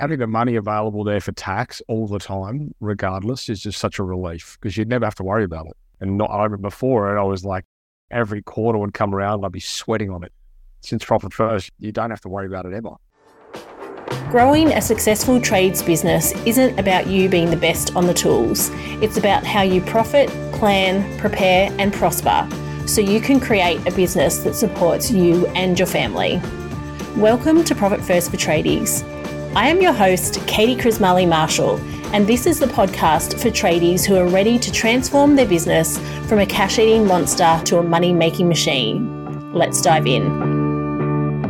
having the money available there for tax all the time, regardless, is just such a relief because you'd never have to worry about it. And not, I remember before it, I was like, every quarter would come around and I'd be sweating on it. Since Profit First, you don't have to worry about it ever. Growing a successful trades business isn't about you being the best on the tools. It's about how you profit, plan, prepare, and prosper so you can create a business that supports you and your family. Welcome to Profit First for Tradies. I am your host, Katie Krismali Marshall, and this is the podcast for tradies who are ready to transform their business from a cash eating monster to a money making machine. Let's dive in.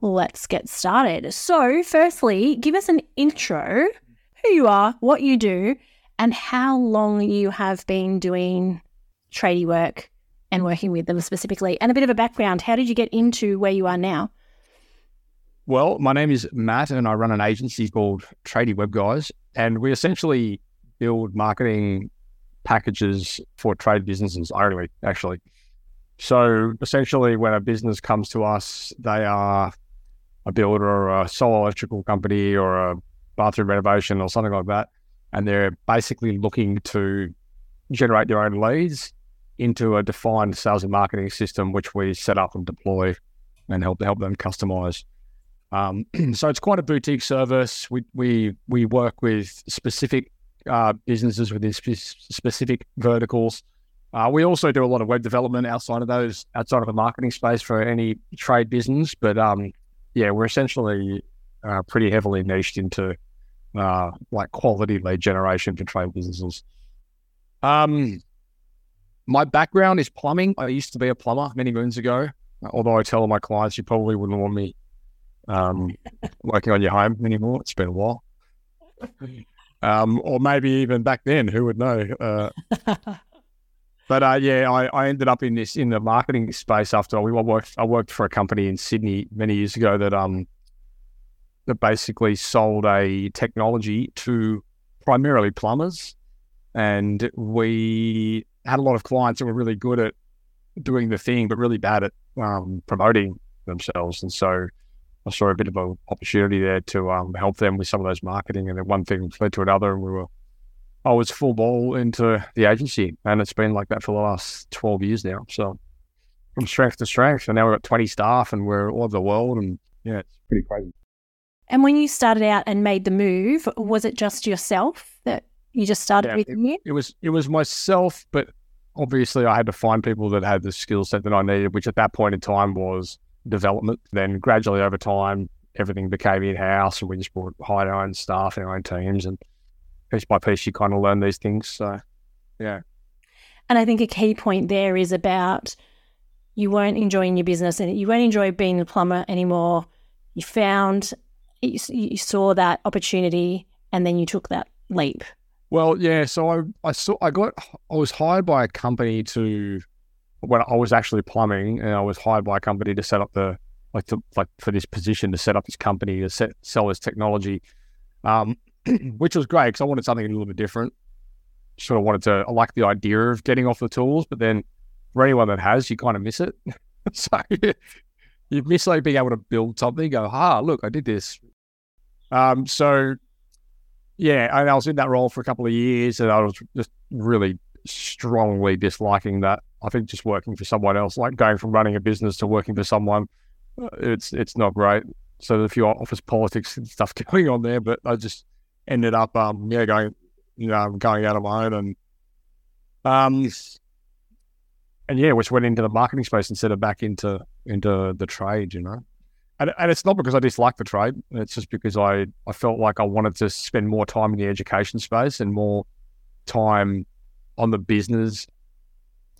Let's get started. So, firstly, give us an intro who you are, what you do, and how long you have been doing tradie work and working with them specifically, and a bit of a background. How did you get into where you are now? Well, my name is Matt, and I run an agency called Tradie Web Guys, and we essentially build marketing packages for trade businesses only, actually. So essentially, when a business comes to us, they are a builder or a solar electrical company or a bathroom renovation or something like that, and they're basically looking to generate their own leads into a defined sales and marketing system, which we set up and deploy and help help them customize. Um, so it's quite a boutique service. We we we work with specific uh, businesses within spe- specific verticals. Uh, we also do a lot of web development outside of those, outside of the marketing space for any trade business. But um, yeah, we're essentially uh, pretty heavily niched into uh, like quality lead generation for trade businesses. Um, my background is plumbing. I used to be a plumber many moons ago. Although I tell my clients you probably wouldn't want me um, working on your home anymore. It's been a while. Um, or maybe even back then, who would know? Uh, but uh, yeah, I, I ended up in this in the marketing space after we worked. I worked for a company in Sydney many years ago that um that basically sold a technology to primarily plumbers, and we had a lot of clients that were really good at doing the thing, but really bad at um, promoting themselves, and so I saw a bit of an opportunity there to um, help them with some of those marketing. And then one thing led to another, and we were, I was full ball into the agency, and it's been like that for the last 12 years now. So from strength to strength. And now we've got 20 staff and we're all over the world. And yeah, it's pretty crazy. And when you started out and made the move, was it just yourself that you just started yeah, with? It, it was it was myself, but obviously I had to find people that had the skill set that I needed, which at that point in time was development. Then gradually over time, everything became in house, and we just brought hired our own staff, our own teams, and piece by piece, you kind of learn these things. So, yeah. And I think a key point there is about you weren't enjoying your business and you won't enjoy being a plumber anymore. You found, you, you saw that opportunity, and then you took that leap. Well, yeah. So I, I saw, I got, I was hired by a company to when I was actually plumbing, and I was hired by a company to set up the like to, like for this position to set up this company to set, sell this technology, um, which was great because I wanted something a little bit different. Sort of wanted to. I like the idea of getting off the tools, but then for anyone that has, you kind of miss it. so you miss like being able to build something. Go, ah, look, I did this. Um, so yeah, and I was in that role for a couple of years, and I was just really strongly disliking that. I think just working for someone else, like going from running a business to working for someone, uh, it's it's not great. So there's a few office politics and stuff going on there, but I just ended up, um, yeah, going, you know, going out on my own and, um, and yeah, which went into the marketing space instead of back into into the trade, you know. And, and it's not because I dislike the trade. It's just because I, I felt like I wanted to spend more time in the education space and more time on the business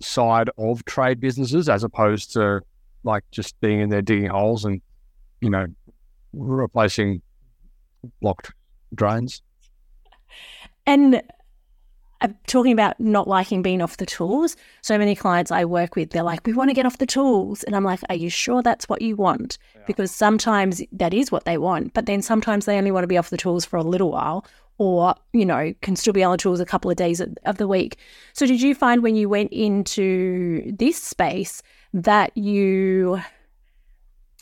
side of trade businesses as opposed to like just being in there digging holes and you know replacing blocked drains and I'm talking about not liking being off the tools. So many clients I work with, they're like, we want to get off the tools. And I'm like, are you sure that's what you want? Yeah. Because sometimes that is what they want. But then sometimes they only want to be off the tools for a little while or, you know, can still be on the tools a couple of days of the week. So, did you find when you went into this space that you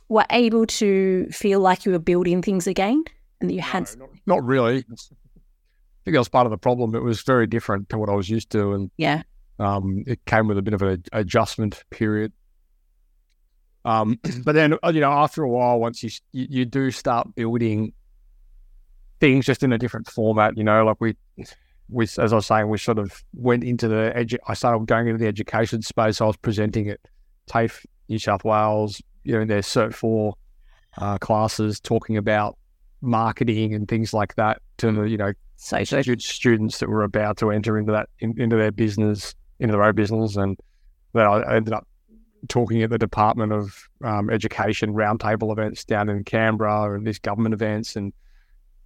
were able to feel like you were building things again and that you had. No, not, not really. I think that was part of the problem. It was very different to what I was used to. And yeah, um, it came with a bit of an adjustment period. Um, but then, uh, you know, after a while, once you, you, you do start building things just in a different format, you know, like we, we, as I was saying, we sort of went into the edu- I started going into the education space. I was presenting at TAFE New South Wales, you know, in their Cert 4 uh, classes, talking about marketing and things like that to, you know, so students that were about to enter into that, in, into their business, into their own business. And then I ended up talking at the Department of um, Education roundtable events down in Canberra and these government events and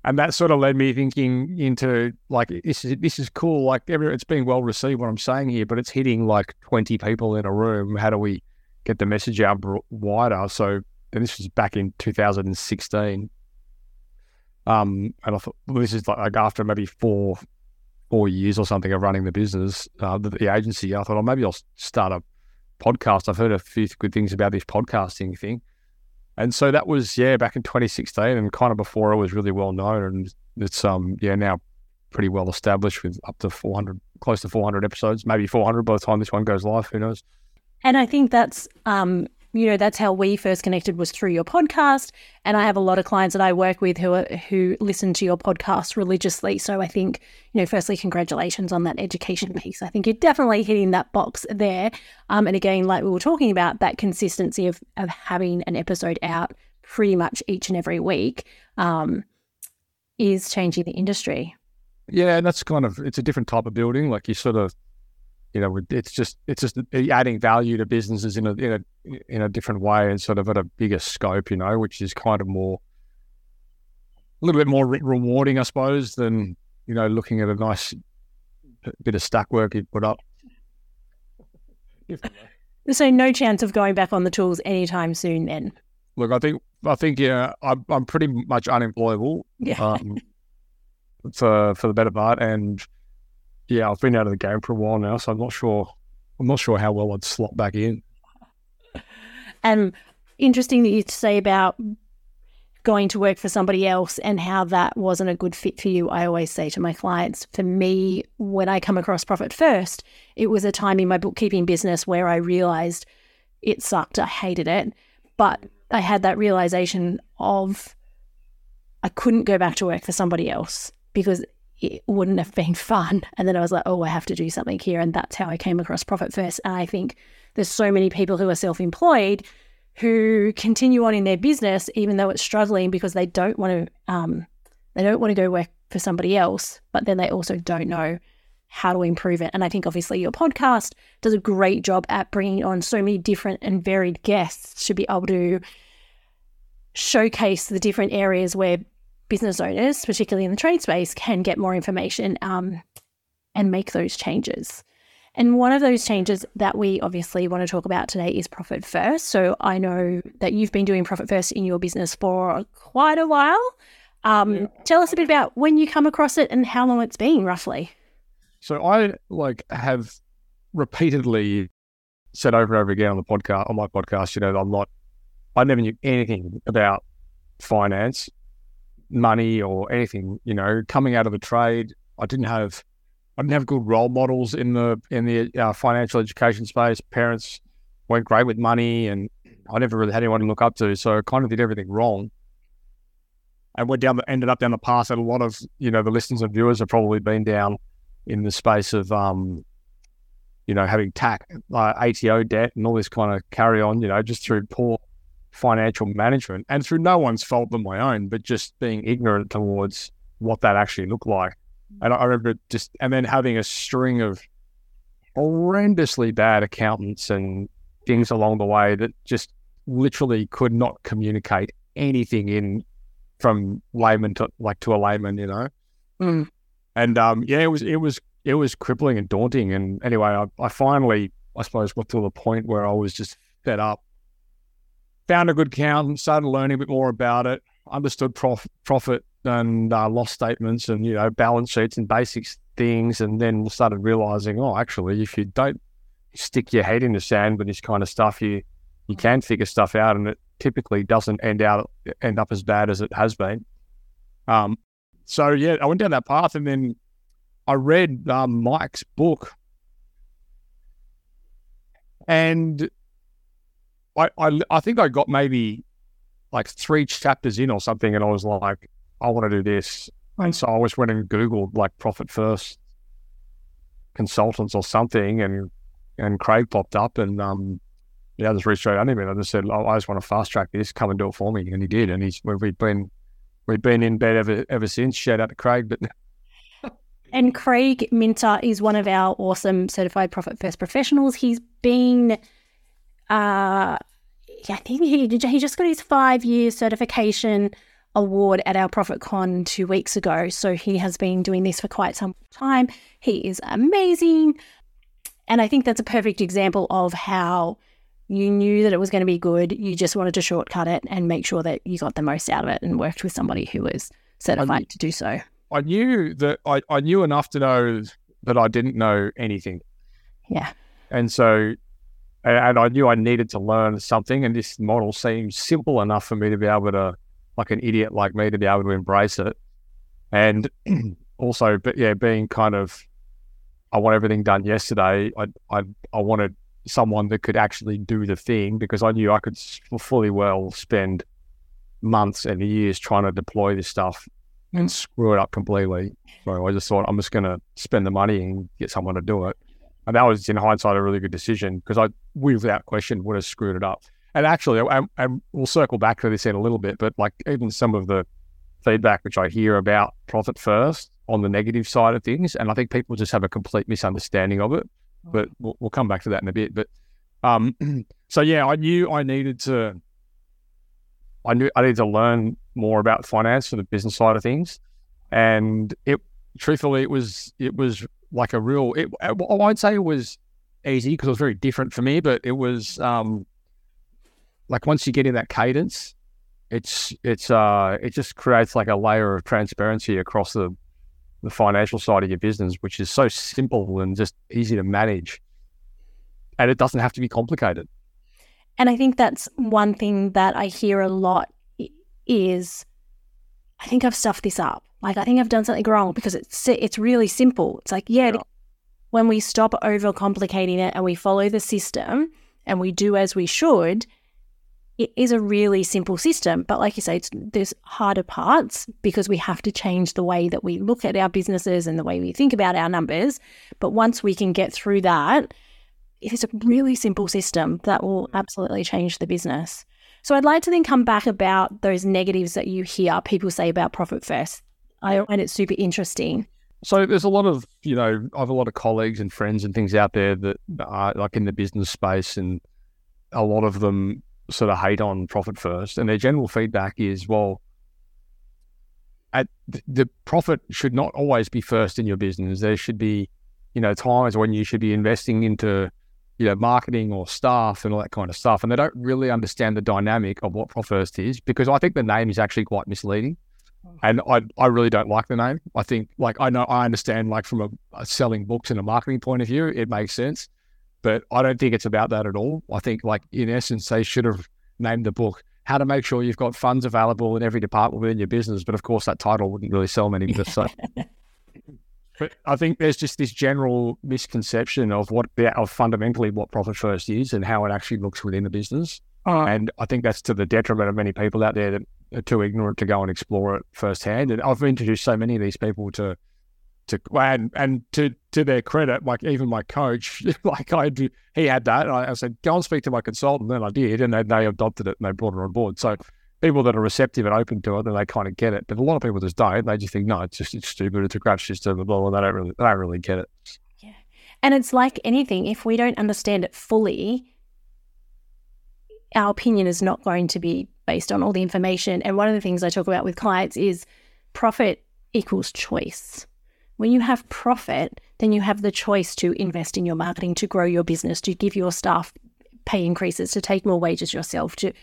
and that sort of led me thinking into like this is this is cool like every, it's being well received what I'm saying here but it's hitting like 20 people in a room how do we get the message out wider so and this was back in 2016 um and I thought well, this is like after maybe four four years or something of running the business uh, the, the agency I thought oh maybe I'll start a podcast. I've heard a few good things about this podcasting thing. And so that was, yeah, back in 2016 and kind of before it was really well known. And it's, um, yeah, now pretty well established with up to 400, close to 400 episodes, maybe 400 by the time this one goes live. Who knows? And I think that's um, you know that's how we first connected was through your podcast. And i have a lot of clients that i work with who are, who listen to your podcast religiously. So i think you know firstly congratulations on that education piece. I think you're definitely hitting that box there. Um, and again like we were talking about that consistency of, of having an episode out pretty much each and every week um, is changing the industry. Yeah and that's kind of it's a different type of building. Like you sort of you know, it's just it's just adding value to businesses in a in a in a different way and sort of at a bigger scope, you know, which is kind of more a little bit more re- rewarding, I suppose, than you know looking at a nice bit of stack work you put up. so no chance of going back on the tools anytime soon, then. Look, I think I think yeah, I'm I'm pretty much unemployable. Yeah. Um, for for the better part, and yeah, I've been out of the game for a while now, so I'm not sure. I'm not sure how well I'd slot back in. And interesting that you say about going to work for somebody else and how that wasn't a good fit for you. I always say to my clients, for me, when I come across Profit First, it was a time in my bookkeeping business where I realized it sucked. I hated it. But I had that realization of I couldn't go back to work for somebody else because it wouldn't have been fun. And then I was like, oh, I have to do something here. And that's how I came across Profit First. And I think there's so many people who are self employed who continue on in their business, even though it's struggling because they don't want to, um, they don't want to go work for somebody else, but then they also don't know how to improve it. And I think obviously your podcast does a great job at bringing on so many different and varied guests to be able to showcase the different areas where business owners, particularly in the trade space, can get more information um, and make those changes. And one of those changes that we obviously want to talk about today is profit first. So I know that you've been doing profit first in your business for quite a while. Um, yeah. Tell us a bit about when you come across it and how long it's been, roughly. So I like have repeatedly said over and over again on the podcast on my podcast, you know, I'm not I never knew anything about finance money or anything. You know, coming out of the trade, I didn't have I didn't have good role models in the in the uh, financial education space. Parents weren't great with money, and I never really had anyone to look up to. So I kind of did everything wrong. And went down the, ended up down the path that a lot of you know the listeners and viewers have probably been down in the space of um, you know having tax, uh, ATO debt, and all this kind of carry on. You know, just through poor financial management and through no one's fault but my own, but just being ignorant towards what that actually looked like. And I remember just, and then having a string of horrendously bad accountants and things along the way that just literally could not communicate anything in from layman to like to a layman, you know. Mm. And um, yeah, it was it was it was crippling and daunting. And anyway, I, I finally, I suppose, got to the point where I was just fed up found a good accountant, started learning a bit more about it, understood prof- profit and uh, loss statements and, you know, balance sheets and basic things. And then started realizing, oh, actually, if you don't stick your head in the sand with this kind of stuff, you, you can figure stuff out. And it typically doesn't end out end up as bad as it has been. Um, so yeah, I went down that path, and then I read um, Mike's book, and I, I I think I got maybe like three chapters in or something, and I was like, I want to do this, and so I just went and googled like profit first consultants or something, and and Craig popped up, and um, yeah, I just reached out to him, and I just said, oh, I just want to fast track this, come and do it for me, and he did, and he's we've been we've been in bed ever ever since. Shout out to Craig, but. And Craig Minter is one of our awesome certified profit first professionals. He's been, uh, I think he he just got his five year certification award at our Profit Con two weeks ago. So he has been doing this for quite some time. He is amazing. And I think that's a perfect example of how you knew that it was going to be good. You just wanted to shortcut it and make sure that you got the most out of it and worked with somebody who was certified to do so. I knew that I, I knew enough to know that I didn't know anything. Yeah. And so, and I knew I needed to learn something. And this model seems simple enough for me to be able to, like an idiot like me, to be able to embrace it. And also, but yeah, being kind of, I want everything done yesterday. I, I, I wanted someone that could actually do the thing because I knew I could fully well spend months and years trying to deploy this stuff and screw it up completely. So I just thought I'm just going to spend the money and get someone to do it. And that was, in hindsight, a really good decision because I, without question, would have screwed it up. And actually, and, and we'll circle back to this in a little bit, but like even some of the feedback which I hear about profit first on the negative side of things, and I think people just have a complete misunderstanding of it. But we'll, we'll come back to that in a bit. But um, so yeah, I knew I needed to I knew I needed to learn more about finance for the business side of things, and it truthfully it was it was like a real. It, I won't say it was easy because it was very different for me, but it was um, like once you get in that cadence, it's it's uh it just creates like a layer of transparency across the the financial side of your business, which is so simple and just easy to manage, and it doesn't have to be complicated. And I think that's one thing that I hear a lot is I think I've stuffed this up. Like I think I've done something wrong because it's it's really simple. It's like, yeah, yeah. when we stop overcomplicating it and we follow the system and we do as we should, it is a really simple system. But like you say, there's harder parts because we have to change the way that we look at our businesses and the way we think about our numbers. But once we can get through that, it is a really simple system that will absolutely change the business. So I'd like to then come back about those negatives that you hear people say about profit first. I find it super interesting. So there's a lot of, you know, I have a lot of colleagues and friends and things out there that are like in the business space and a lot of them sort of hate on profit first. And their general feedback is, well, at the profit should not always be first in your business. There should be, you know, times when you should be investing into you know, marketing or staff and all that kind of stuff. And they don't really understand the dynamic of what Profit First is because I think the name is actually quite misleading. Hmm. And I, I really don't like the name. I think, like, I know, I understand, like, from a, a selling books and a marketing point of view, it makes sense. But I don't think it's about that at all. I think, like, in essence, they should have named the book How to Make Sure You've Got Funds Available in Every Department Within Your Business. But of course, that title wouldn't really sell many books. So But I think there's just this general misconception of what of fundamentally what profit first is and how it actually looks within the business. Uh, and I think that's to the detriment of many people out there that are too ignorant to go and explore it firsthand. And I've introduced so many of these people to to and and to to their credit, like even my coach, like I he had that. I, I, said, go and speak to my consultant, and I did, and they, they adopted it and they brought it on board. So people that are receptive and open to it, then they kind of get it. But a lot of people just don't. They just think, no, it's just it's stupid. It's a crap system. Blah, blah, blah. They don't really they don't really get it. Yeah, and it's like anything. If we don't understand it fully, our opinion is not going to be based on all the information. And one of the things I talk about with clients is profit equals choice. When you have profit, then you have the choice to invest in your marketing, to grow your business, to give your staff pay increases, to take more wages yourself, to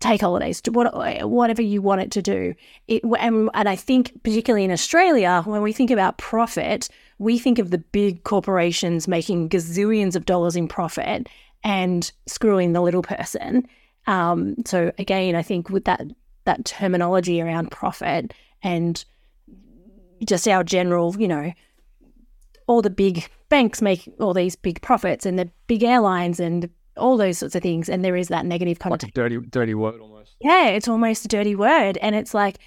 take holidays, to what, whatever you want it to do. It, and, and I think, particularly in Australia, when we think about profit, we think of the big corporations making gazillions of dollars in profit and screwing the little person. Um, so again, I think with that that terminology around profit and just our general, you know, all the big banks make all these big profits and the big airlines and all those sorts of things. And there is that negative connotation. Like dirty, dirty word almost. Yeah, it's almost a dirty word. And it's like,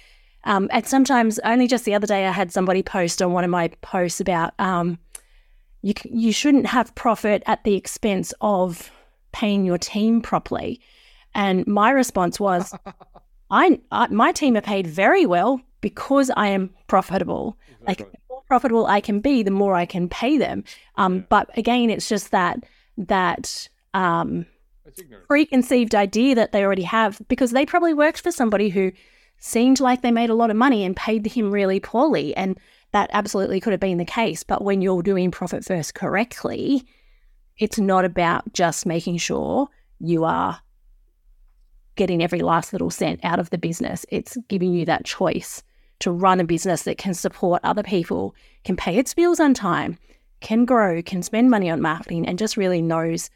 um, and sometimes only just the other day I had somebody post on one of my posts about um, you you shouldn't have profit at the expense of paying your team properly. And my response was, I, I my team are paid very well because I am profitable. Exactly. Like the more profitable I can be, the more I can pay them. Um, yeah. But again, it's just that that um, preconceived idea that they already have because they probably worked for somebody who seemed like they made a lot of money and paid him really poorly. And that absolutely could have been the case. But when you're doing profit first correctly, it's not about just making sure you are getting every last little cent out of the business. It's giving you that choice to run a business that can support other people, can pay its bills on time, can grow, can spend money on marketing, and just really knows.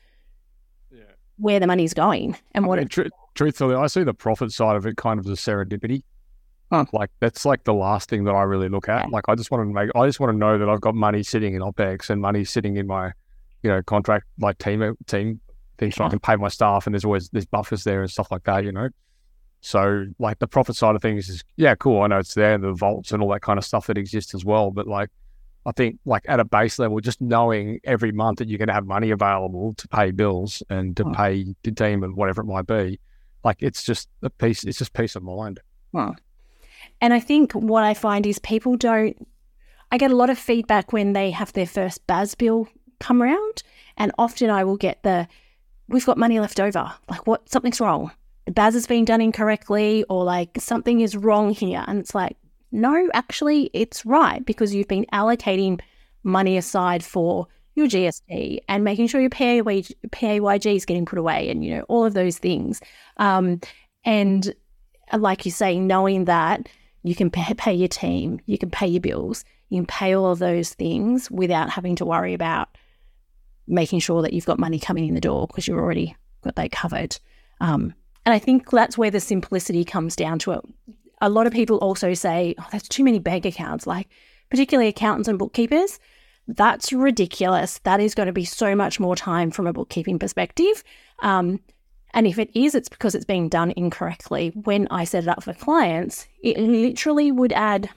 Where the money's going and what. I mean, tr- truthfully, I see the profit side of it kind of as a serendipity. Huh. Like that's like the last thing that I really look at. Yeah. Like I just want to make, I just want to know that I've got money sitting in OPEX and money sitting in my, you know, contract like team team things so I can pay my staff and there's always there's buffers there and stuff like that, you know. So like the profit side of things is yeah, cool. I know it's there, the vaults and all that kind of stuff that exists as well. But like I think like at a base level, just knowing every month that you're gonna have money available to pay bills and to pay the team and whatever it might be, like it's just a piece it's just peace of mind. Wow. And I think what I find is people don't I get a lot of feedback when they have their first BAS bill come around. And often I will get the we've got money left over. Like, what? Something's wrong. The BAS is being done incorrectly, or like something is wrong here. And it's like, no, actually, it's right because you've been allocating money aside for your GST and making sure your PAYG, PAYG is getting put away and, you know, all of those things. Um, and uh, like you say, knowing that you can pay, pay your team, you can pay your bills, you can pay all of those things without having to worry about making sure that you've got money coming in the door because you've already got that covered. Um, and I think that's where the simplicity comes down to it. A lot of people also say, oh, there's too many bank accounts, like particularly accountants and bookkeepers. That's ridiculous. That is going to be so much more time from a bookkeeping perspective. Um, and if it is, it's because it's being done incorrectly. When I set it up for clients, it literally would add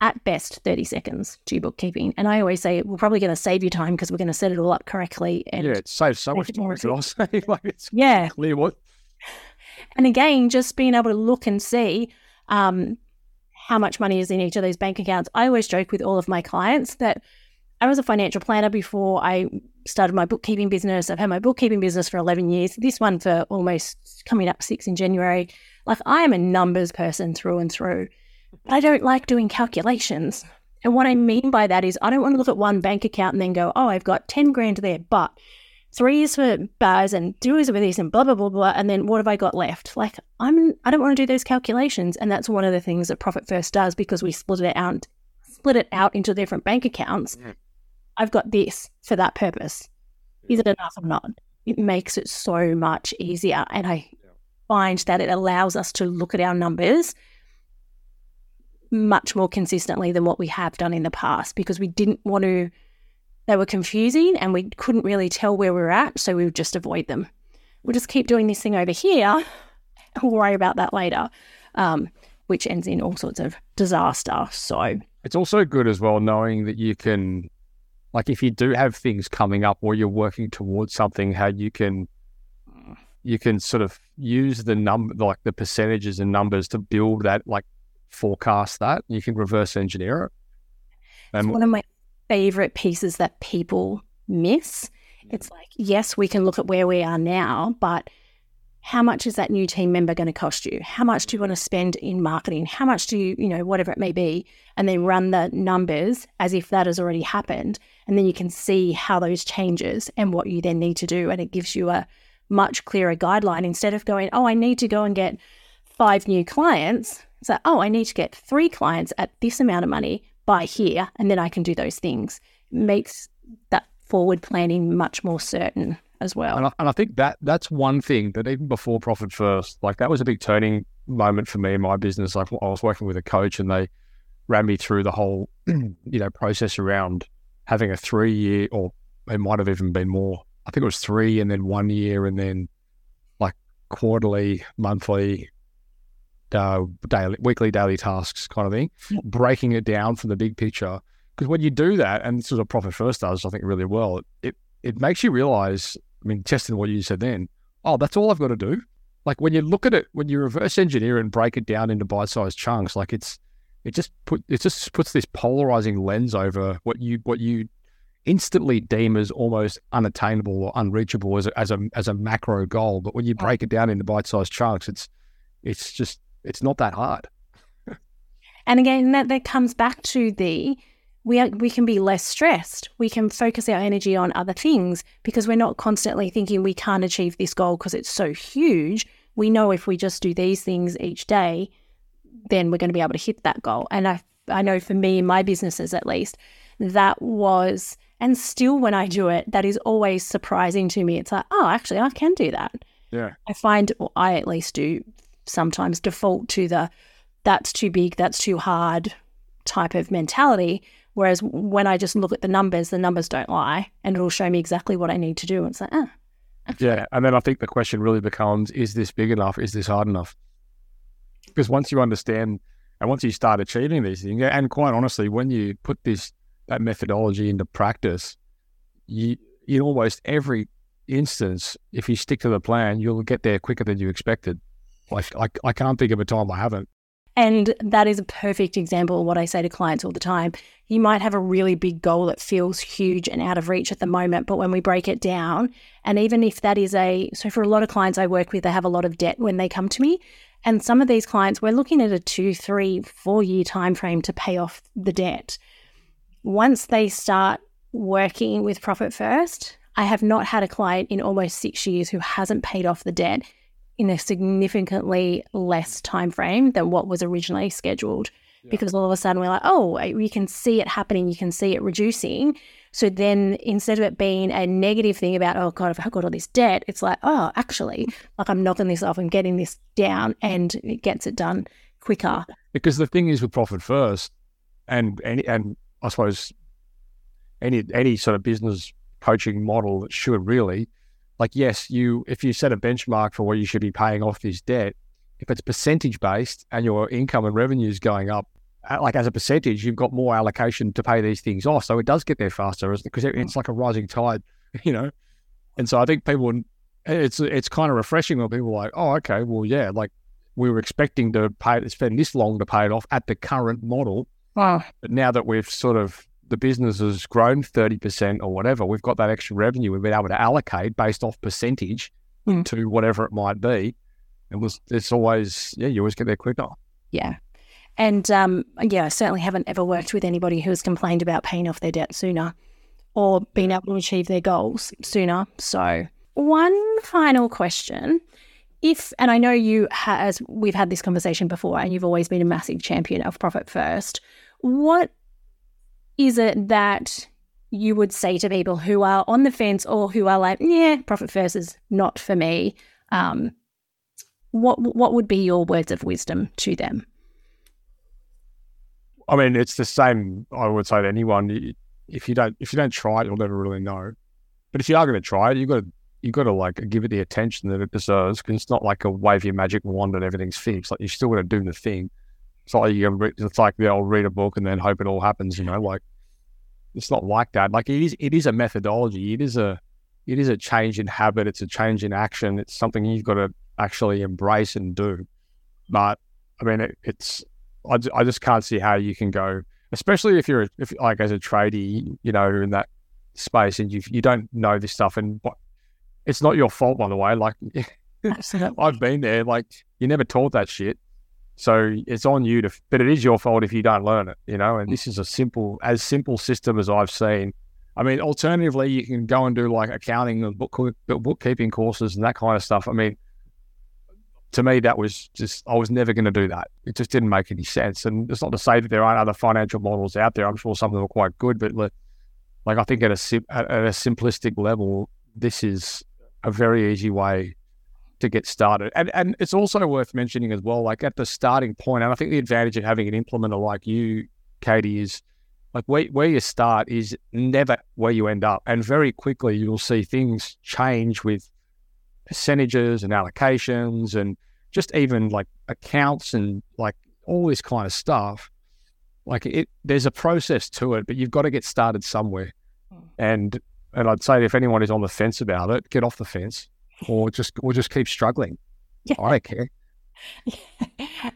at best 30 seconds to bookkeeping. And I always say we're probably going to save you time because we're going to set it all up correctly. And yeah, it saves so much time. Like it's yeah. clear what. And again, just being able to look and see um, how much money is in each of those bank accounts. I always joke with all of my clients that I was a financial planner before I started my bookkeeping business. I've had my bookkeeping business for 11 years, this one for almost coming up six in January. Like I am a numbers person through and through. But I don't like doing calculations. And what I mean by that is I don't want to look at one bank account and then go, oh, I've got 10 grand there, but three is for BAS and two is for this and blah, blah, blah, blah. And then what have I got left? Like, I'm, I don't want to do those calculations. And that's one of the things that Profit First does because we split it out, split it out into different bank accounts. Mm. I've got this for that purpose. Is it enough or not? It makes it so much easier. And I find that it allows us to look at our numbers much more consistently than what we have done in the past because we didn't want to, they were confusing and we couldn't really tell where we are at. So we would just avoid them. We'll just keep doing this thing over here we'll worry about that later, um, which ends in all sorts of disaster. So it's also good as well knowing that you can, like, if you do have things coming up or you're working towards something, how you can you can sort of use the number like the percentages and numbers to build that like forecast that. You can reverse engineer it. And it's one of my favorite pieces that people miss. It's like, yes, we can look at where we are now, but how much is that new team member going to cost you? How much do you want to spend in marketing? How much do you, you know, whatever it may be, and then run the numbers as if that has already happened. And then you can see how those changes and what you then need to do. And it gives you a much clearer guideline instead of going, oh, I need to go and get five new clients. So, oh, I need to get three clients at this amount of money by here, and then I can do those things. Makes that forward planning much more certain as well. And I, and I think that that's one thing that even before Profit First, like that was a big turning moment for me in my business. Like I was working with a coach and they ran me through the whole, you know, process around having a three year, or it might have even been more. I think it was three and then one year and then like quarterly, monthly, uh, daily, weekly, daily tasks kind of thing, breaking it down from the big picture. Because when you do that, and this is what Profit First does, I think really well, it it makes you realize. I mean, testing what you said then. Oh, that's all I've got to do. Like when you look at it, when you reverse engineer and break it down into bite-sized chunks, like it's it just put it just puts this polarizing lens over what you what you instantly deem as almost unattainable or unreachable as a, as a as a macro goal. But when you break it down into bite-sized chunks, it's it's just it's not that hard. and again, that that comes back to the we are, we can be less stressed. We can focus our energy on other things because we're not constantly thinking we can't achieve this goal because it's so huge. We know if we just do these things each day, then we're going to be able to hit that goal. And I I know for me in my businesses at least, that was and still when I do it, that is always surprising to me. It's like, oh, actually I can do that. Yeah. I find well, I at least do sometimes default to the that's too big, that's too hard type of mentality. Whereas when I just look at the numbers, the numbers don't lie and it'll show me exactly what I need to do. And it's like, ah. Yeah. And then I think the question really becomes is this big enough? Is this hard enough? Because once you understand and once you start achieving these things, and quite honestly, when you put this that methodology into practice, you in almost every instance, if you stick to the plan, you'll get there quicker than you expected. Like I, I can't think of a time I haven't. And that is a perfect example of what I say to clients all the time. You might have a really big goal that feels huge and out of reach at the moment, but when we break it down, and even if that is a so for a lot of clients I work with, they have a lot of debt when they come to me. And some of these clients, we're looking at a two, three, four year time frame to pay off the debt. Once they start working with Profit First, I have not had a client in almost six years who hasn't paid off the debt in a significantly less time frame than what was originally scheduled. Yeah. Because all of a sudden we're like, oh, we can see it happening, you can see it reducing. So then instead of it being a negative thing about, oh God, I've got all this debt, it's like, oh, actually, like I'm knocking this off and getting this down and it gets it done quicker. Because the thing is with profit first and any and I suppose any any sort of business coaching model that should really like yes you if you set a benchmark for what you should be paying off this debt if it's percentage based and your income and revenue is going up uh, like as a percentage you've got more allocation to pay these things off. So it does get there faster because it's hmm. like a rising tide you know? And so i think people it's it's kind of refreshing when people are like oh okay well yeah like we were expecting to pay spend this long to pay it off at the current model wow. but now that we've sort of the business has grown 30% or whatever, we've got that extra revenue we've been able to allocate based off percentage mm. to whatever it might be. It was, it's always, yeah, you always get there quicker. Yeah. And um, yeah, I certainly haven't ever worked with anybody who has complained about paying off their debt sooner or being able to achieve their goals sooner. So, one final question. If, and I know you has, we've had this conversation before, and you've always been a massive champion of profit first. What is it that you would say to people who are on the fence or who are like, yeah, profit first is not for me? Um, what what would be your words of wisdom to them? I mean, it's the same. I would say to anyone: if you don't if you don't try it, you'll never really know. But if you are going to try it, you got to you got to like give it the attention that it deserves because it's not like a wave your magic wand and everything's fixed. Like you still got to do the thing. It's like you, it's like the old read a book and then hope it all happens. You know, like it's not like that. Like it is, it is a methodology. It is a, it is a change in habit. It's a change in action. It's something you've got to actually embrace and do. But I mean, it, it's, I, I just can't see how you can go, especially if you're, if like as a tradie, you know, in that space and you you don't know this stuff and it's not your fault, by the way. Like I've been there. Like you never taught that shit. So it's on you to, but it is your fault if you don't learn it, you know. And mm. this is a simple, as simple system as I've seen. I mean, alternatively, you can go and do like accounting and book, bookkeeping courses and that kind of stuff. I mean, to me, that was just, I was never going to do that. It just didn't make any sense. And it's not to say that there aren't other financial models out there. I'm sure some of them are quite good, but like, like I think at a, at a simplistic level, this is a very easy way to get started. And and it's also worth mentioning as well, like at the starting point, and I think the advantage of having an implementer like you, Katie, is like where, where you start is never where you end up. And very quickly you'll see things change with percentages and allocations and just even like accounts and like all this kind of stuff. Like it there's a process to it, but you've got to get started somewhere. Hmm. And and I'd say if anyone is on the fence about it, get off the fence or just or just keep struggling. Yeah. I don't care.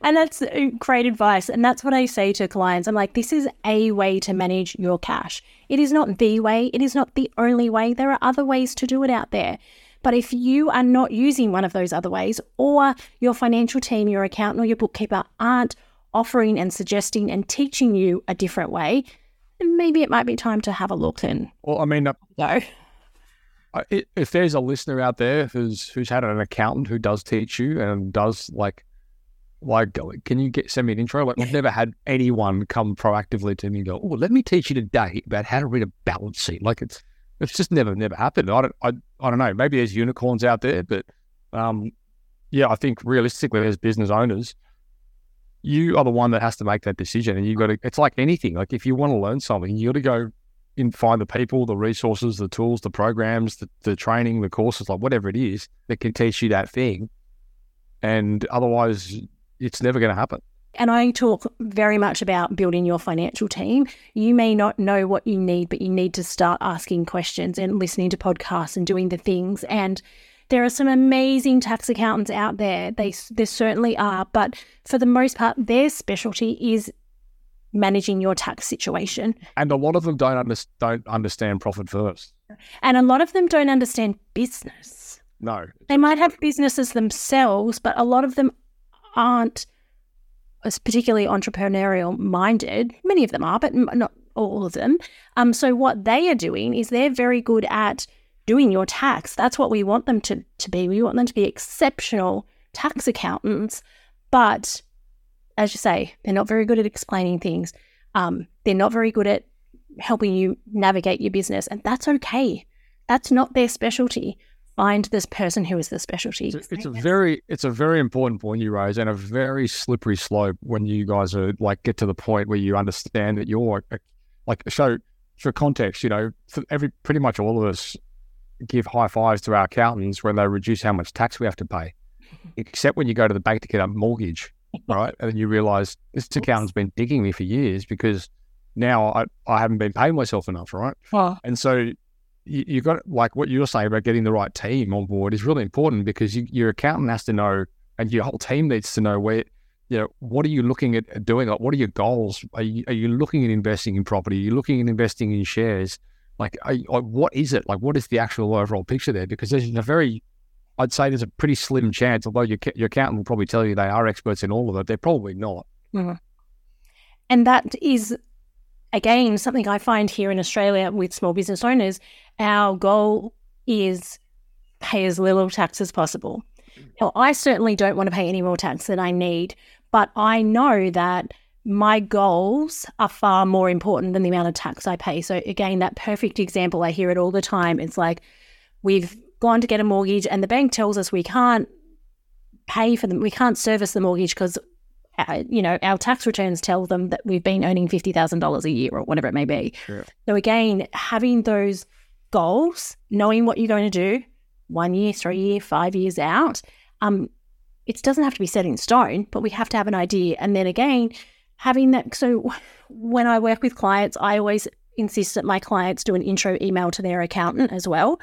And that's uh, great advice. And that's what I say to clients. I'm like, this is a way to manage your cash. It is not the way, it is not the only way. There are other ways to do it out there. But if you are not using one of those other ways, or your financial team, your accountant, or your bookkeeper aren't offering and suggesting and teaching you a different way, then maybe it might be time to have a look in. Well, I mean, uh, no if there's a listener out there who's who's had an accountant who does teach you and does like like can you get send me an intro? Like i've never had anyone come proactively to me and go oh let me teach you today about how to read a balance sheet. Like it's it's just never never happened. I don't i, I don't know. Maybe there's unicorns out there but um yeah i think realistically as business owners you are the one that has to make that decision and you've got to it's like anything. Like if you want to learn something you got to go in find the people, the resources, the tools, the programs, the, the training, the courses, like whatever it is that can teach you that thing. And otherwise, it's never going to happen. And I talk very much about building your financial team. You may not know what you need, but you need to start asking questions and listening to podcasts and doing the things. And there are some amazing tax accountants out there. They there certainly are, but for the most part, their specialty is managing your tax situation. And a lot of them don't, under, don't understand profit first. And a lot of them don't understand business. No. They might have businesses themselves, but a lot of them aren't as particularly entrepreneurial minded. Many of them are, but not all of them. Um, so what they are doing is they're very good at doing your tax. That's what we want them to, to be. We want them to be exceptional tax accountants, but as you say, they're not very good at explaining things. Um, they're not very good at helping you navigate your business, and that's okay. That's not their specialty. Find this person who is the specialty. It's, a, it's a very, it's a very important point you raise, and a very slippery slope when you guys are like get to the point where you understand that you're like so. For context, you know, for every pretty much all of us give high fives to our accountants when they reduce how much tax we have to pay, except when you go to the bank to get a mortgage right? And then you realize this accountant's been digging me for years because now I, I haven't been paying myself enough, right? Oh. And so you, you got like what you're saying about getting the right team on board is really important because you, your accountant has to know and your whole team needs to know where you know what are you looking at doing like what are your goals are you, are you looking at investing in property are you looking at investing in shares like, are, like what is it like what is the actual overall picture there because there's a very I'd say there's a pretty slim chance, although your, your accountant will probably tell you they are experts in all of it, they're probably not. Mm-hmm. And that is, again, something I find here in Australia with small business owners. Our goal is pay as little tax as possible. Now, I certainly don't want to pay any more tax than I need, but I know that my goals are far more important than the amount of tax I pay. So, again, that perfect example, I hear it all the time. It's like we've gone to get a mortgage and the bank tells us we can't pay for them, we can't service the mortgage because, uh, you know, our tax returns tell them that we've been earning $50,000 a year or whatever it may be. Sure. So, again, having those goals, knowing what you're going to do one year, three year, five years out, um, it doesn't have to be set in stone, but we have to have an idea. And then again, having that. So, when I work with clients, I always insist that my clients do an intro email to their accountant as well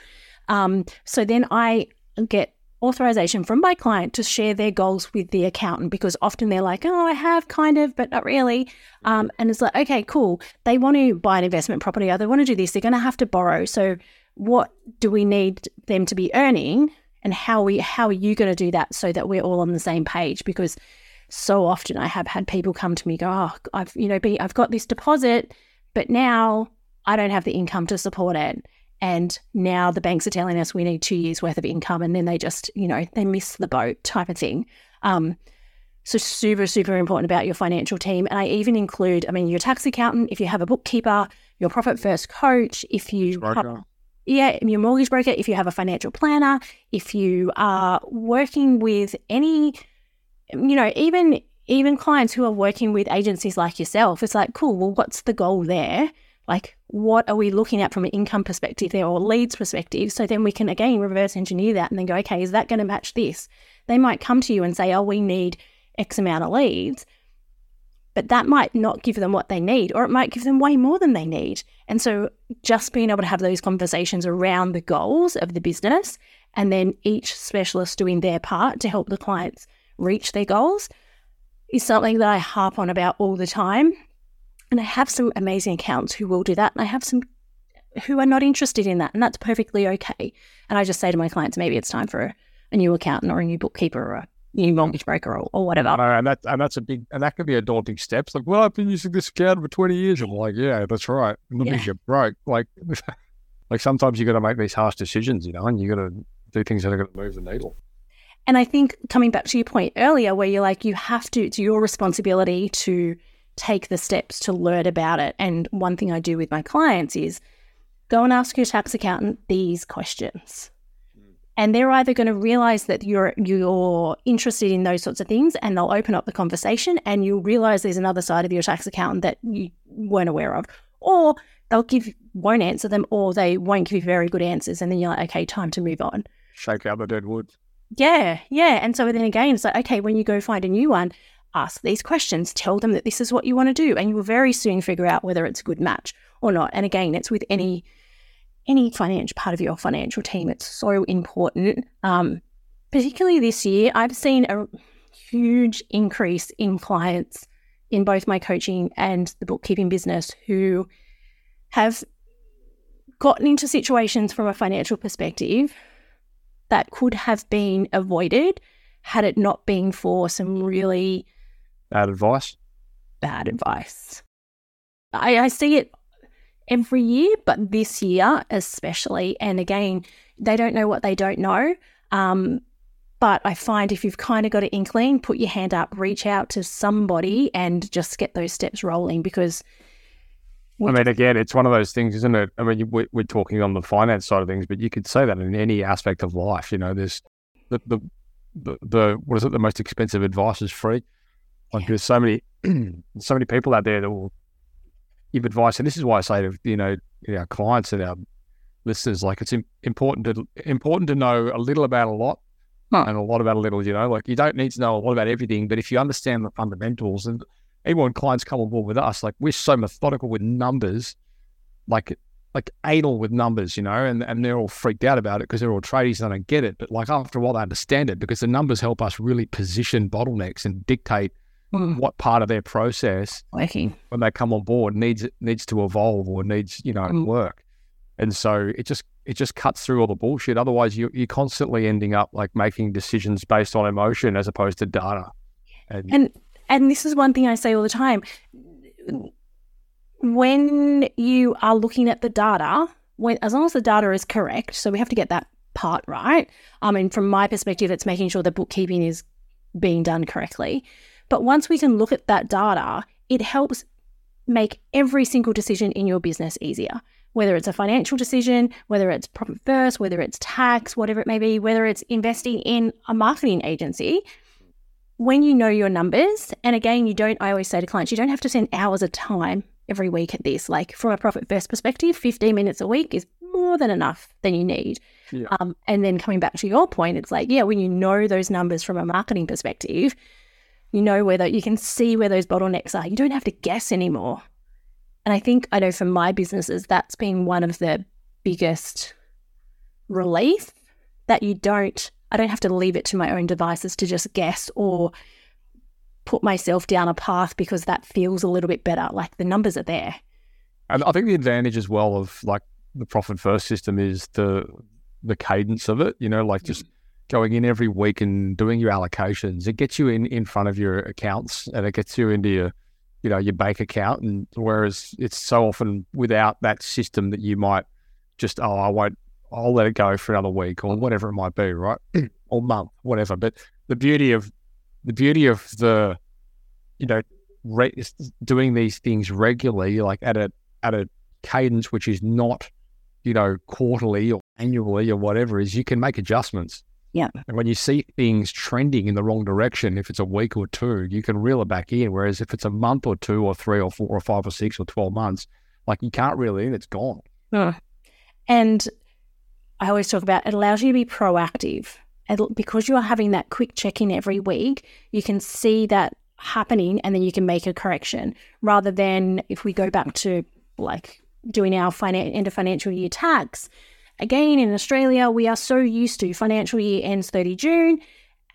um, so then I get authorization from my client to share their goals with the accountant because often they're like, oh, I have kind of, but not really. Um, and it's like, okay, cool. They want to buy an investment property or they want to do this. They're going to have to borrow. So what do we need them to be earning? And how we how are you going to do that so that we're all on the same page? Because so often I have had people come to me go, oh, I've you know, be I've got this deposit, but now I don't have the income to support it. And now the banks are telling us we need two years worth of income, and then they just, you know, they miss the boat type of thing. Um, so super, super important about your financial team. And I even include, I mean, your tax accountant, if you have a bookkeeper, your profit first coach, if you have, yeah, your mortgage broker, if you have a financial planner, if you are working with any, you know, even even clients who are working with agencies like yourself, it's like, cool, well, what's the goal there? Like, what are we looking at from an income perspective there or leads perspective? So then we can again reverse engineer that and then go, okay, is that going to match this? They might come to you and say, oh, we need X amount of leads but that might not give them what they need, or it might give them way more than they need. And so, just being able to have those conversations around the goals of the business and then each specialist doing their part to help the clients reach their goals is something that I harp on about all the time. And I have some amazing accounts who will do that. And I have some who are not interested in that. And that's perfectly okay. And I just say to my clients, maybe it's time for a, a new accountant or a new bookkeeper or a new mortgage broker or, or whatever. Know, and that and that's a big and that can be a daunting step. It's like, well, I've been using this account for twenty years. I'm like, yeah, that's right. Not yeah. you're broke. Like, like sometimes you got to make these harsh decisions, you know, and you got to do things that are going to move the needle. And I think coming back to your point earlier, where you're like, you have to, it's your responsibility to take the steps to learn about it. And one thing I do with my clients is go and ask your tax accountant these questions. And they're either going to realize that you're you're interested in those sorts of things and they'll open up the conversation and you'll realize there's another side of your tax accountant that you weren't aware of. Or they'll give won't answer them or they won't give you very good answers and then you're like okay time to move on. Shake out the dead wood yeah yeah. And so then again it's like okay when you go find a new one ask these questions tell them that this is what you want to do and you will very soon figure out whether it's a good match or not and again it's with any any financial part of your financial team. It's so important. Um, particularly this year, I've seen a huge increase in clients in both my coaching and the bookkeeping business who have gotten into situations from a financial perspective that could have been avoided had it not been for some really bad advice. Bad advice. I, I see it every year, but this year especially. And again, they don't know what they don't know. Um, but I find if you've kind of got an inkling, put your hand up, reach out to somebody and just get those steps rolling because. I mean, again, it's one of those things, isn't it? I mean, we're, we're talking on the finance side of things, but you could say that in any aspect of life. You know, there's the, the, the, the what is it? The most expensive advice is free. Like, yeah. there's so many, so many people out there that will give advice, and this is why I say to you know our clients and our listeners, like it's important to important to know a little about a lot and a lot about a little. You know, like you don't need to know a lot about everything, but if you understand the fundamentals, and even when clients come on board with us, like we're so methodical with numbers, like like anal with numbers, you know, and, and they're all freaked out about it because they're all tradies and they don't get it. But like after a while, they understand it because the numbers help us really position bottlenecks and dictate mm. what part of their process working when they come on board needs needs to evolve or needs you know mm. work. And so it just it just cuts through all the bullshit. Otherwise, you you're constantly ending up like making decisions based on emotion as opposed to data. And and, and this is one thing I say all the time. When you are looking at the data, when as long as the data is correct, so we have to get that part right. I mean, from my perspective, it's making sure the bookkeeping is being done correctly. But once we can look at that data, it helps make every single decision in your business easier. Whether it's a financial decision, whether it's profit first, whether it's tax, whatever it may be, whether it's investing in a marketing agency, when you know your numbers, and again, you don't, I always say to clients, you don't have to spend hours of time every week at this. Like from a profit first perspective, 15 minutes a week is more than enough than you need. Yeah. Um, and then coming back to your point, it's like, yeah, when you know those numbers from a marketing perspective, you know whether you can see where those bottlenecks are. You don't have to guess anymore. And I think I know for my businesses, that's been one of the biggest relief that you don't, I don't have to leave it to my own devices to just guess or put myself down a path because that feels a little bit better. Like the numbers are there. And I think the advantage as well of like the profit first system is the the cadence of it, you know, like just going in every week and doing your allocations. It gets you in, in front of your accounts and it gets you into your, you know, your bank account. And whereas it's so often without that system that you might just, oh, I won't, I'll let it go for another week or whatever it might be, right? or month, whatever. But the beauty of the beauty of the, you know, re- doing these things regularly, like at a at a cadence which is not you know, quarterly or annually or whatever is you can make adjustments. Yeah. And when you see things trending in the wrong direction, if it's a week or two, you can reel it back in. Whereas if it's a month or two or three or four or five or six or 12 months, like you can't reel it in, it's gone. And I always talk about it allows you to be proactive. And because you're having that quick check in every week, you can see that happening and then you can make a correction rather than if we go back to like doing our finan- end of financial year tax. Again, in Australia, we are so used to financial year ends 30 June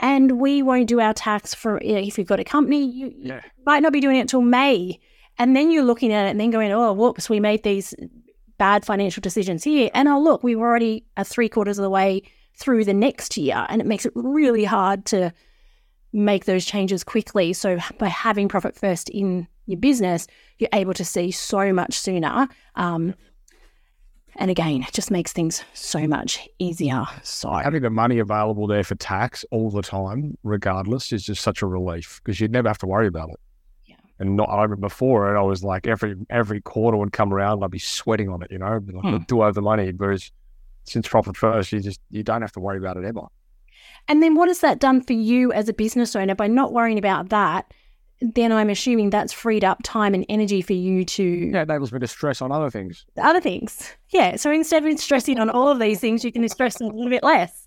and we won't do our tax for if you've got a company, you, you might not be doing it until May. And then you're looking at it and then going, oh, whoops, we made these bad financial decisions here. And oh, look, we were already a three quarters of the way through the next year. And it makes it really hard to make those changes quickly. So by having profit first in your business, you're able to see so much sooner. Um, and again, it just makes things so much easier. So Having the money available there for tax all the time, regardless, is just such a relief because you'd never have to worry about it. Yeah. And not I remember before it, I was like every every quarter would come around, I'd be sweating on it, you know, like Hmm. do over the money. Whereas since profit first, you just you don't have to worry about it ever. And then what has that done for you as a business owner by not worrying about that? Then I'm assuming that's freed up time and energy for you to Yeah, it enables me to stress on other things. other things. Yeah. So instead of stressing on all of these things, you can stress a little bit less.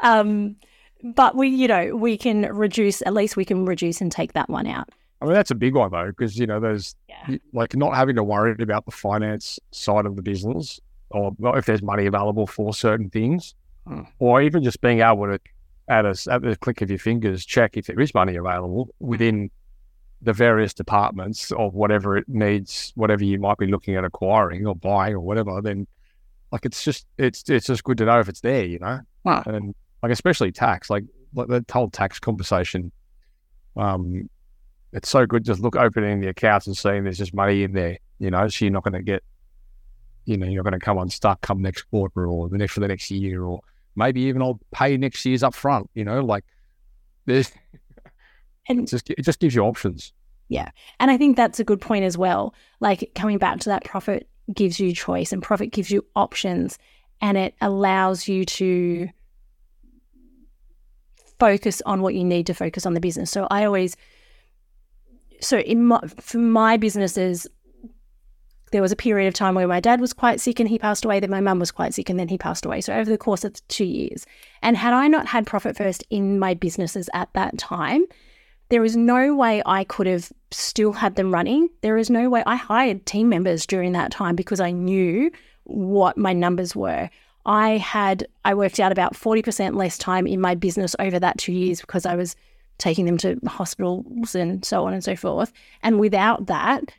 Um, but we, you know, we can reduce, at least we can reduce and take that one out. I mean, that's a big one though, because you know, there's Yeah. like not having to worry about the finance side of the business, or not if there's money available for certain things, Hmm. or even just being able to, at a at the click of your fingers, check if there is money available within the various departments of whatever it needs, whatever you might be looking at acquiring or buying or whatever. Then, like, it's just it's it's just good to know if it's there, you know, Wow. and like especially tax, like like the whole tax conversation. Um, it's so good just look opening the accounts and seeing there's just money in there, you know, so you're not going to get, you know, you're going to come unstuck come next quarter or the next for the next year, or maybe even I'll pay next year's up front, you know, like there's And it's just it just gives you options. Yeah. And I think that's a good point as well. Like coming back to that profit gives you choice and profit gives you options and it allows you to focus on what you need to focus on the business. So I always so in my, for my businesses there was a period of time where my dad was quite sick and he passed away, then my mum was quite sick and then he passed away. So over the course of 2 years. And had I not had profit first in my businesses at that time, there is no way I could have still had them running. There is no way I hired team members during that time because I knew what my numbers were. I had I worked out about 40% less time in my business over that 2 years because I was taking them to hospitals and so on and so forth. And without that,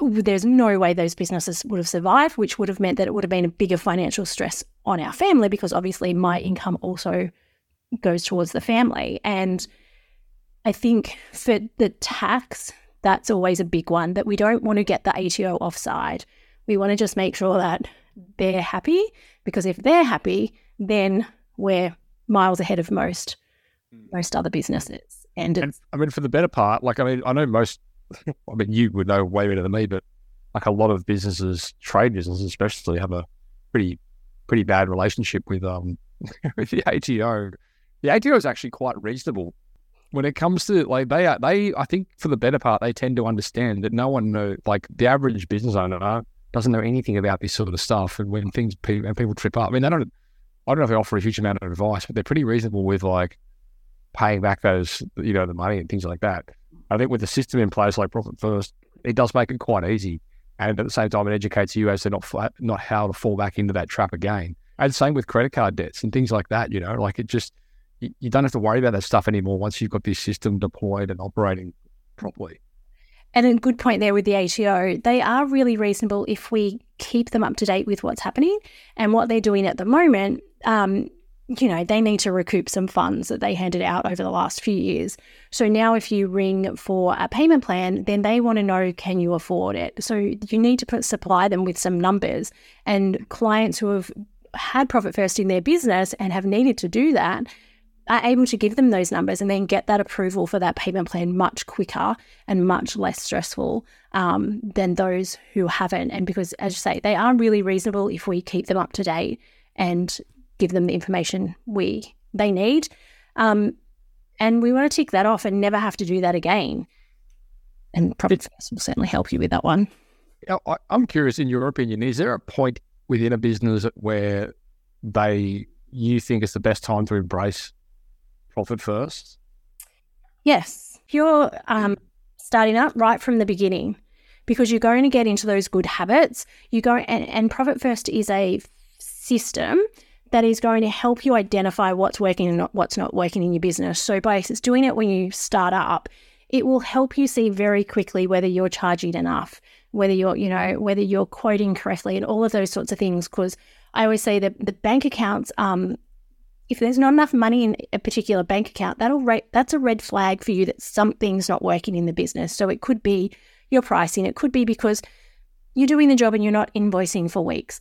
there's no way those businesses would have survived, which would have meant that it would have been a bigger financial stress on our family because obviously my income also goes towards the family. And I think for the tax, that's always a big one that we don't want to get the ATO offside. We want to just make sure that they're happy because if they're happy, then we're miles ahead of most most other businesses. And And I mean, for the better part, like I mean, I know most. I mean, you would know way better than me, but like a lot of businesses, trade businesses especially, have a pretty pretty bad relationship with um with the ATO. The ATO is actually quite reasonable when it comes to like they are they. I think for the better part, they tend to understand that no one know like the average business owner doesn't know anything about this sort of stuff, and when things and people trip up, I mean, they don't. I don't know if they offer a huge amount of advice, but they're pretty reasonable with like paying back those, you know, the money and things like that. I think with the system in place, like Profit First, it does make it quite easy, and at the same time, it educates you as to not not how to fall back into that trap again. And same with credit card debts and things like that. You know, like it just you, don't have to worry about that stuff anymore once you've got this system deployed and operating properly. And a good point there with the ATO, they are really reasonable if we keep them up to date with what's happening and what they're doing at the moment. Um, you know, they need to recoup some funds that they handed out over the last few years. So now, if you ring for a payment plan, then they want to know can you afford it? So you need to put, supply them with some numbers. And clients who have had profit first in their business and have needed to do that are able to give them those numbers and then get that approval for that payment plan much quicker and much less stressful um, than those who haven't. And because, as you say, they are really reasonable if we keep them up to date and give them the information we they need. Um, and we want to tick that off and never have to do that again. And Profit First will certainly help you with that one. I, I'm curious, in your opinion, is there a point within a business where they you think it's the best time to embrace profit first? Yes. If you're um, starting up right from the beginning, because you're going to get into those good habits, you go and, and profit first is a system that is going to help you identify what's working and what's not working in your business. So by doing it when you start up, it will help you see very quickly whether you're charging enough, whether you're, you know, whether you're quoting correctly and all of those sorts of things. Because I always say that the bank accounts, um, if there's not enough money in a particular bank account, that'll rate, that's a red flag for you that something's not working in the business. So it could be your pricing, it could be because you're doing the job and you're not invoicing for weeks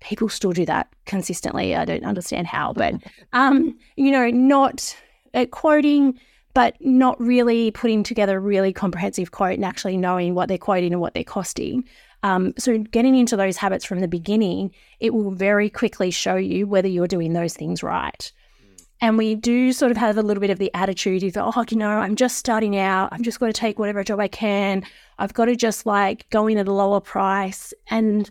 people still do that consistently. I don't understand how, but um, you know, not uh, quoting, but not really putting together a really comprehensive quote and actually knowing what they're quoting and what they're costing. Um, so getting into those habits from the beginning, it will very quickly show you whether you're doing those things right. And we do sort of have a little bit of the attitude of, oh, you know, I'm just starting out. I'm just going to take whatever job I can. I've got to just like go in at a lower price. And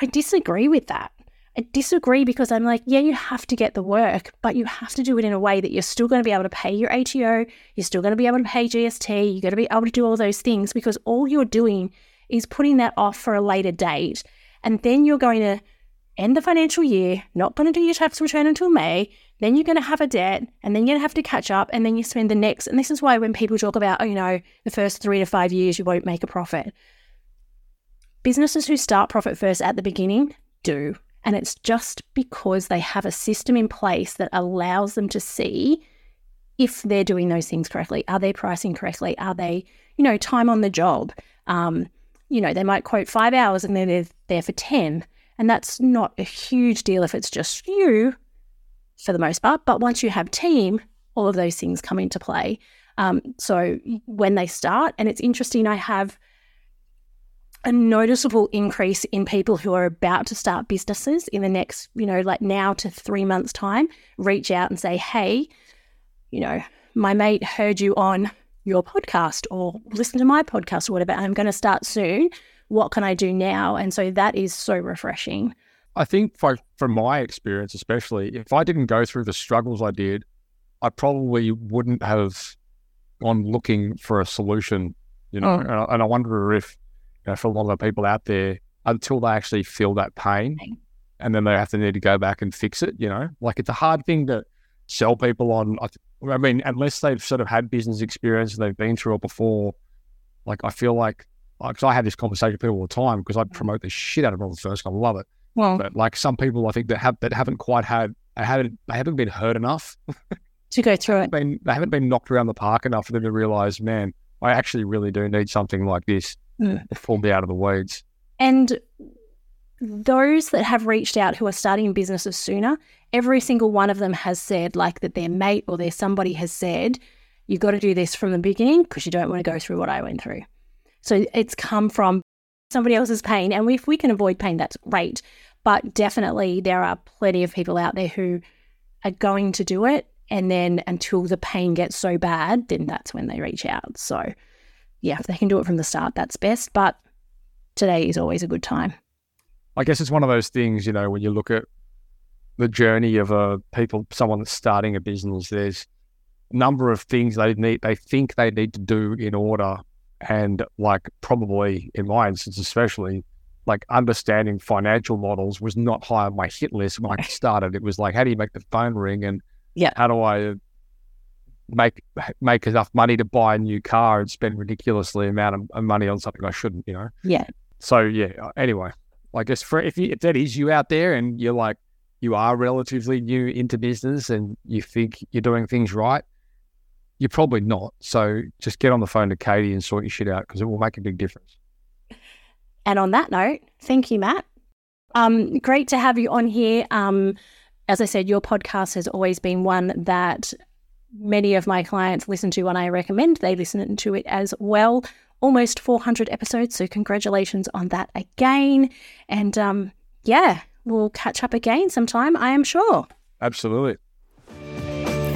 I disagree with that. I disagree because I'm like, yeah, you have to get the work, but you have to do it in a way that you're still going to be able to pay your ATO, you're still going to be able to pay GST, you're going to be able to do all those things because all you're doing is putting that off for a later date. And then you're going to end the financial year, not going to do your tax return until May, then you're going to have a debt, and then you're going to have to catch up, and then you spend the next. And this is why when people talk about, oh, you know, the first three to five years, you won't make a profit. Businesses who start profit first at the beginning do. And it's just because they have a system in place that allows them to see if they're doing those things correctly. Are they pricing correctly? Are they, you know, time on the job? Um, you know, they might quote five hours and then they're there for 10. And that's not a huge deal if it's just you for the most part. But once you have team, all of those things come into play. Um, so when they start, and it's interesting, I have a noticeable increase in people who are about to start businesses in the next, you know, like now to three months' time, reach out and say, hey, you know, my mate heard you on your podcast or listen to my podcast or whatever. I'm going to start soon. What can I do now? And so that is so refreshing. I think for, from my experience, especially, if I didn't go through the struggles I did, I probably wouldn't have gone looking for a solution, you know. Oh. And, I, and I wonder if you know, for a lot of the people out there until they actually feel that pain and then they have to need to go back and fix it, you know, like it's a hard thing to sell people on. I mean, unless they've sort of had business experience and they've been through it before, like I feel like, because I have this conversation with people all the time because I mm. promote the shit out of Profit First. I love it. Well, but like some people, I think that have that haven't quite had, they haven't, they haven't been hurt enough to go through it. Been, they haven't been knocked around the park enough for them to realize, man, I actually really do need something like this mm. pull me out of the weeds. And those that have reached out who are starting businesses sooner, every single one of them has said, like that their mate or their somebody has said, you've got to do this from the beginning because you don't want to go through what I went through. So it's come from somebody else's pain. And if we can avoid pain, that's great. But definitely, there are plenty of people out there who are going to do it. And then until the pain gets so bad, then that's when they reach out. So yeah, if they can do it from the start, that's best. But today is always a good time. I guess it's one of those things, you know, when you look at the journey of a people, someone that's starting a business, there's a number of things they need, they think they need to do in order. And like probably in my instance, especially like understanding financial models was not high on my hit list when I started. It was like, how do you make the phone ring? And yeah, how do I make make enough money to buy a new car and spend ridiculously amount of money on something I shouldn't, you know? Yeah. So yeah. Uh, anyway, I guess if you, if that is you out there and you're like you are relatively new into business and you think you're doing things right, you're probably not. So just get on the phone to Katie and sort your shit out because it will make a big difference. And on that note, thank you, Matt. Um, great to have you on here. Um, as I said, your podcast has always been one that many of my clients listen to and I recommend they listen to it as well. Almost 400 episodes, so congratulations on that again. And um, yeah, we'll catch up again sometime, I am sure. Absolutely.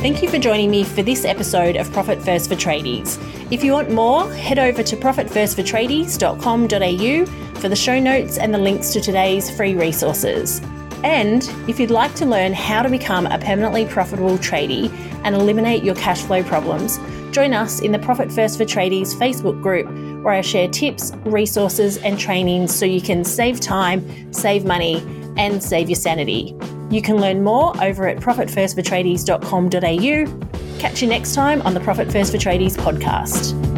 Thank you for joining me for this episode of Profit First for Tradies. If you want more, head over to profitfirstfortradies.com.au for the show notes and the links to today's free resources. And if you'd like to learn how to become a permanently profitable tradie and eliminate your cash flow problems, join us in the Profit First for Tradies Facebook group where I share tips, resources, and trainings so you can save time, save money, and save your sanity. You can learn more over at profitfirstfortradies.com.au. Catch you next time on the Profit First for Tradies podcast.